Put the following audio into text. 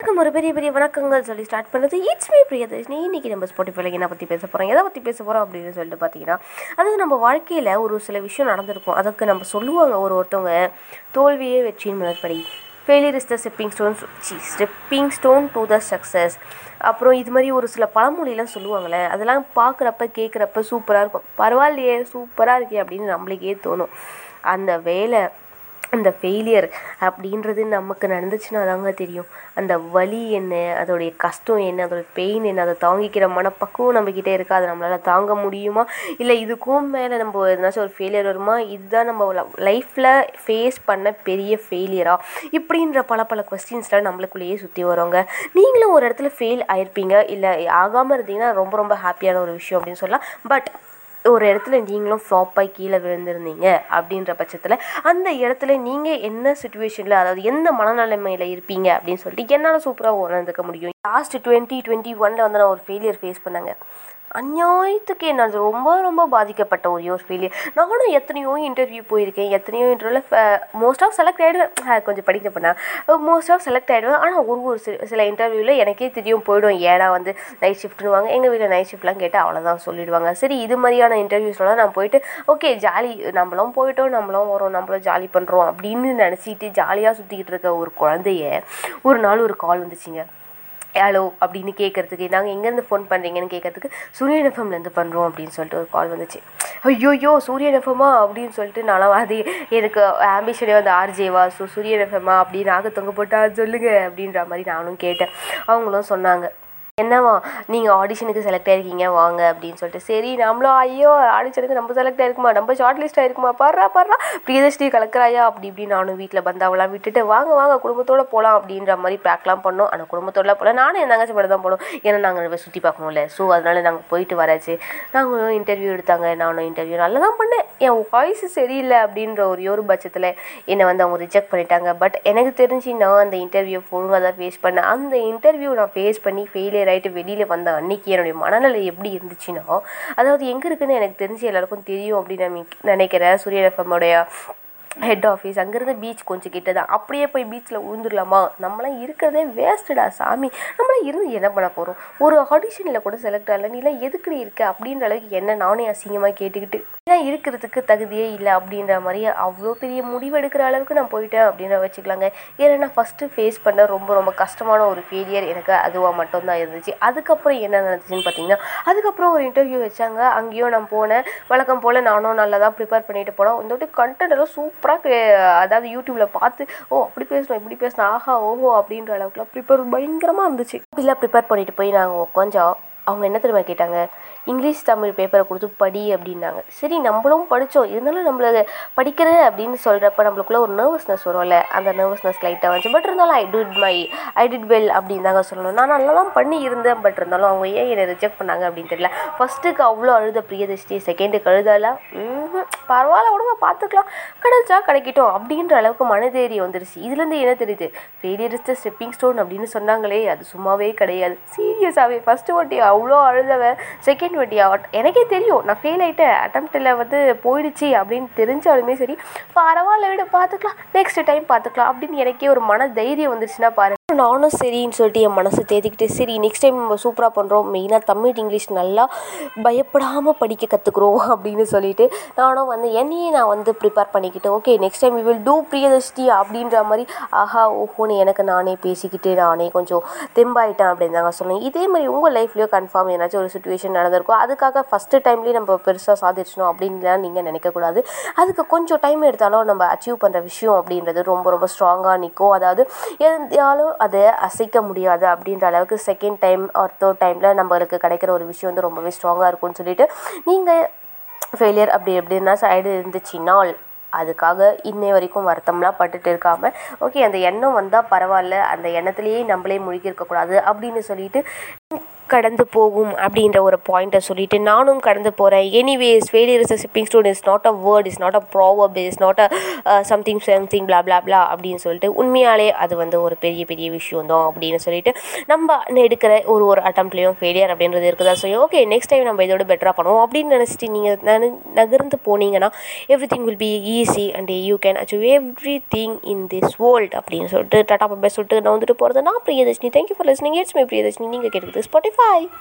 வணக்கம். ஒரு பெரிய பெரிய வணக்கங்கள் சொல்லி ஸ்டார்ட் பண்ணுறது இட்ஸ் மீ பிரியதர்ஷினி இன்றைக்கி நம்ம ஸ்பாட்டிஃபைல என்ன பற்றி பேச போகிறோம் எதை பற்றி பேச போகிறோம் அப்படின்னு சொல்லிட்டு பார்த்தீங்கன்னா அதாவது நம்ம வாழ்க்கையில் ஒரு சில விஷயம் நடந்திருக்கும். அதுக்கு நம்ம சொல்லுவாங்க ஒரு ஒருத்தவங்க தோல்வியே வெற்றியின் முதற்படி failure is the stepping stone stepping stone to the success அப்புறம் இது மாதிரி ஒரு சில பழமொழிலாம் சொல்லுவாங்களே அதெல்லாம் பார்க்குறப்ப கேட்குறப்ப சூப்பராக இருக்கும். பரவாயில்லையே சூப்பராக இருக்கே அப்படின்னு நம்மளுக்கே தோணும். அந்த வேலை அந்த ஃபெயிலியர் அப்படின்றது நமக்கு நடந்துச்சுன்னா தாங்க தெரியும். அந்த வலி என்ன அதோடைய கஷ்டம் என்ன அதோட பெயின் என்ன அதை தாங்கிக்கிற மனப்பக்குவம் நம்மக்கிட்ட இருக்கா? அதை நம்மளால் தாங்க முடியுமா? இல்லை இதுக்கும் மேலே நம்ம எதனாச்சும் ஒரு ஃபெயிலியர் வருமா? இதுதான் நம்ம லைஃப்பில் ஃபேஸ் பண்ண பெரிய ஃபெயிலியரா இப்படின்ற பல பல கொஸ்டின்ஸ்லாம் நம்மளுக்குள்ளேயே சுற்றி வருவாங்க நீங்களும் ஒரு இடத்துல ஃபெயில் ஆயிருப்பீங்க. இல்லை ஆகாமல் இருந்தீங்கன்னா ரொம்ப ரொம்ப ஹாப்பியான ஒரு விஷயம் அப்படின்னு சொல்லலாம். பட் ஒரு இடத்துல நீங்களும் ஃப்ளாப்பாகி கீழே விழுந்திருந்தீங்க அப்படின்ற பட்சத்தில் அந்த இடத்துல நீங்கள் என்ன சுச்சுவேஷனில் அதாவது எந்த மனநிலைமையில் இருப்பீங்க அப்படின்னு சொல்லிட்டு என்னால் சூப்பராக உணர்ந்துக்க முடியும். லாஸ்ட் டுவெண்ட்டி டுவெண்ட்டி ஒனில் வந்து நான் ஒரு ஃபெயிலியர் ஃபேஸ் பண்ணாங்க. அந்நாயத்துக்கு என்ன ரொம்ப ரொம்ப பாதிக்கப்பட்ட ஒரே ஒரு ஃபீலியர் நானும் எத்தனையோ இன்டர்வியூ போயிருக்கேன் எத்தனையோ இன்டர்வியூவில் மோஸ்ட் ஆஃப் செலக்ட் ஆகிடுவேன் கொஞ்சம் படிக்க பண்ணேன் மோஸ்ட் ஆஃப் செலக்ட் ஆகிடுவேன் ஆனால் ஒரு ஒரு சில சில இன்டர்வியூவில் எனக்கே தெரியும் போயிடும். ஏன்னா வந்து நைட் ஷிஃப்ட்னுவாங்க எங்கள் வீட்டில் நைட் ஷிஃப்ட்லாம் கேட்டால் அவ்வளோதான் சொல்லிடுவாங்க. சரி இது மாதிரியான இன்டர்வியூஸ்லாம் நான் போயிட்டு ஓகே ஜாலி நம்மளும் போயிட்டோம் நம்மளும் வரோம் நம்மளும் ஜாலி பண்ணுறோம் அப்படின்னு நினச்சிட்டு ஜாலியாக சுற்றிக்கிட்டு இருக்க ஒரு குழந்தைய ஒரு நாள் ஒரு கால் வந்துச்சுங்க. ஹலோ அப்படின்னு கேட்குறதுக்கு நாங்கள் எங்கேருந்து ஃபோன் பண்ணுறீங்கன்னு கேட்கறதுக்கு சூரியன் எஃப்எம்லேருந்து பண்ணுறோம் அப்படின்னு சொல்லிட்டு ஒரு கால் வந்துச்சு. ஐயோயோ சூரியன் எஃப்எம்மா அப்படின்னு சொல்லிட்டு நானும் அது எனக்கு ஆம்பிஷனே வந்து ஆர்ஜேவா ஸோ சூரியன் எஃப்எம்மா அப்படின்னு நாங்கள் தொங்க போட்டா சொல்லுங்கள் அப்படின்ற மாதிரி நானும் கேட்டேன். அவங்களும் சொன்னாங்க. என்னவா நீங்கள் ஆடிஷனுக்கு செலக்ட் ஆயிருக்கீங்க வாங்க அப்படின்னு சொல்லிட்டு. சரி நம்மளும் ஐயோ ஆடிஷனுக்கு நம்ம செலக்ட் ஆயிருக்குமா? நம்ம ஷார்ட் லிஸ்ட் ஆயிருக்குமா? பாடுறா பாடுறா பிரியதர்ஷினி கலக்கிறாயா? அப்படி இப்படி நானும் வீட்டில் பந்தாவெல்லாம் விட்டுட்டு வாங்க வாங்க குடும்பத்தோட போகலாம் அப்படின்ற மாதிரி பேக்லாம் பண்ணோம். ஆனால் குடும்பத்தோடலாம் போகலாம் நானும் என் தங்கச்சி மட்டும் தான் போனோம். ஏன்னா நாங்கள் சுற்றி பார்க்கணும்ல. ஸோ அதனால நாங்கள் போயிட்டு வராச்சு. நாங்களும் இன்டர்வியூ எடுத்தாங்க. நானும் இன்டர்வியூ நல்லா தான் பண்ணேன். என் வாய்ஸ் சரியில்லை அப்படின்ற ஒரு ஒரு பட்சத்தில் என்னை வந்து அவங்க ரிஜெக்ட் பண்ணிட்டாங்க. பட் எனக்கு தெரிஞ்சு நான் அந்த இன்டர்வியூ ஒழுங்காக தான் ஃபேஸ் பண்ணேன். அந்த இன்டர்வியூ நான் ஃபேஸ் பண்ணி ஃபெயிலியர் ஆகிட்டு வெளியில் வந்த அன்னைக்கு என்னுடைய மனநிலை எப்படி இருந்துச்சுன்னா அதாவது எங்கே இருக்குன்னு எனக்கு தெரிஞ்சு எல்லாருக்கும் தெரியும் அப்படின்னு நான் நினைக்கிறேன். சூரியன் எஃப்எம்மோடைய ஹெட் ஆஃபீஸ் அங்கேருந்து பீச் கொஞ்சம் கிட்ட தான் அப்படியே போய் பீச்சில் விழுந்துடலாமா நம்மளாம் இருக்கிறதே வேஸ்ட்டுடா சாமி. நம்மளாம் இருந்து என்ன பண்ண போகிறோம் ஒரு ஆடிஷனில் கூட செலக்ட் ஆகல. நீலாம் எதுக்குடி இருக்க? அப்படின்ற அளவுக்கு என்ன நானே அசிங்கமாக கேட்டுக்கிட்டு ஏன்னா இருக்கிறதுக்கு தகுதியே இல்லை அப்படின்ற மாதிரி அவ்வளோ பெரிய முடிவு எடுக்கிற அளவுக்கு நான் போயிட்டேன் அப்படின்னு வச்சுக்கலாங்க. ஏன்னா நான் ஃபஸ்ட்டு ஃபேஸ் பண்ண ரொம்ப ரொம்ப கஷ்டமான ஒரு ஃபெயிலியர் எனக்கு அதுவாக மட்டும்தான் இருந்துச்சு. அதுக்கப்புறம் என்ன நடந்துச்சுன்னு பார்த்தீங்கன்னா அதுக்கப்புறம் ஒரு இன்டர்வியூ வச்சாங்க. அங்கேயும் நான் போனேன். வழக்கம் போல் நானும் நல்லா தான் ப்ரிப்பேர் பண்ணிட்டு போனேன் இந்த கண்டென்ட் எல்லாம் ப்ராப்பராக அதாவது யூடியூப்பில் பார்த்து ஓ அப்படி பேசணும் இப்படி பேசணும் ஆஹா ஓஹோ அப்படின்ற அளவுக்குலாம் ப்ரிப்பேர் பயங்கரமாக இருந்துச்சு. இப்படிலாம் ப்ரிப்பேர் பண்ணிட்டு போய் நாங்கள் கொஞ்சம் அவங்க என்ன திரும்ப கேட்டாங்க? இங்கிலீஷ் தமிழ் பேப்பரை கொடுத்து படி அப்படின்னாங்க. சரி நம்மளும் படித்தோம் இருந்தாலும் நம்மள படிக்கிற அப்படின்னு சொல்கிறப்ப நம்மளுக்குள்ள ஒரு நர்வஸ்னஸ் வரும்ல. அந்த நர்வஸ்னஸ் லைட்டாக வந்துச்சு. பட் இருந்தாலும் I did my I did well அப்படின்னு தாங்க சொல்லணும். நான் நல்லா தான் பண்ணி இருந்தேன் பட் இருந்தாலும் அவங்க ஏன் என்னை ரிஜெக்ட் பண்ணாங்க அப்படின்னு தெரியல. ஃபஸ்ட்டுக்கு அவ்வளோ அழுத பிரியதர்ஷினி செகண்டுக்கு அழுதால பரவாயில்ல விடுங்க பார்த்துக்கலாம். கிடைச்சா கிடைக்கட்டும் அப்படின்ற அளவுக்கு மனதேறி வந்துருச்சு. இதுலேருந்து என்ன தெரியுது? Failure is the stepping stone அப்படின்னு சொன்னாங்களே. அது சும்மாவே கிடையாது. சீரியஸாகவே ஃபஸ்ட்டு வாட்டி அவ்வளோ அழுதவன். செகண்ட் வாட்டி எனக்கே தெரியும். நான் ஃபெயில் ஆகிட்டேன் அட்டம்ப்டில் வந்து போயிடுச்சு அப்படின்னு தெரிஞ்சாலுமே சரி. பரவாயில்ல விட பார்த்துக்கலாம் நெக்ஸ்ட் டைம் பார்த்துக்கலாம் அப்படின்னு எனக்கே ஒரு மன தைரியம் வந்துச்சுன்னா பாரு நானும் சரின்னு சொல்லிட்டு என் மனசை தேதிக்கிட்டு சரி நெக்ஸ்ட் டைம் நம்ம சூப்பராக பண்ணுறோம் மெயினாக தமிழ் இங்கிலீஷ் நல்லா பயப்படாமல் படிக்க கற்றுக்குறோம் அப்படின்னு சொல்லிட்டு நானும் வந்து என்னையே நான் வந்து ப்ரிப்பேர் பண்ணிக்கிட்டு okay next time we will do பிரியதர்ஷ்டி அப்படின்ற மாதிரி ஆஹா ஓஹோன்னு எனக்கு நானே பேசிக்கிட்டு நானே கொஞ்சம் தெம்பாயிட்டேன் அப்படின்னு தாங்க சொன்னேன். இதே மாதிரி உங்கள் லைஃப்லேயோ கன்ஃபார்ம் ஏதாச்சும் ஒரு சுச்சுவேஷன் நடந்திருக்கும் அதுக்காக ஃபஸ்ட்டு டைம்லேயே நம்ம பெருசாக சாதிச்சிடணும் அப்படின்லாம் நீங்கள் நினைக்கக்கூடாது அதுக்கு கொஞ்சம் டைம் எடுத்தாலும் நம்ம அச்சீவ் பண்ணுற விஷயம் அப்படின்றது ரொம்ப ரொம்ப ஸ்ட்ராங்காக நிற்கும் அதாவது எந்தாலும் அதை அசைக்க முடியாது அப்படின்ற அளவுக்கு செகண்ட் டைம் ஆர் தேர்ட் டைமில் நம்மளுக்கு கிடைக்கிற ஒரு விஷயம் வந்து ரொம்பவே ஸ்ட்ராங்காக இருக்கும்னு சொல்லிட்டு நீங்கள் ஃபெயிலியர் அப்படி எப்படின்னா சைடு இருந்துச்சுனால் அதுக்காக இன்னை வரைக்கும் வருத்தம்லாம் பட்டுட்டு இருக்காமல் ஓகே அந்த எண்ணம் வந்தால் பரவாயில்ல அந்த எண்ணத்துலேயே நம்மளே முழுகி இருக்கக்கூடாது அப்படின்னு சொல்லிட்டு கடந்து போகும் அப்படின்ற ஒரு பாயிண்ட்டை சொல்லிட்டு நானும் கடந்து போகிறேன் anyways failure is a chipping stone is not a word is not a proverb is not a something something blah blah blah அப்படின்னு சொல்லிட்டு உண்மையாலே அது வந்து ஒரு பெரிய பெரிய விஷயம் தான் அப்படின்னு சொல்லிட்டு நம்ம எடுக்கிற ஒரு ஒரு அட்டம்ப்ட்லேயும் ஃபெயிலியர் அப்படின்றது இருக்குதா? ஸோ ஓகே நெக்ஸ்ட் டைம் நம்ம இதோட பெட்டராக பண்ணுவோம் அப்படின்னு நினச்சிட்டு நீங்கள் நன நகர்ந்து போனீங்கன்னா everything will be easy and you can achieve everything in this world அப்படின்னு சொல்லிட்டு டாட்டா பப்பை சொல்லிட்டு நான் வந்துட்டு போகிறது நான் Priyadarshini. Thank you for listening it's my Priyadarshini. நீங்கள் கேட்குறது ஸ்பாட்டிஃபை Bye.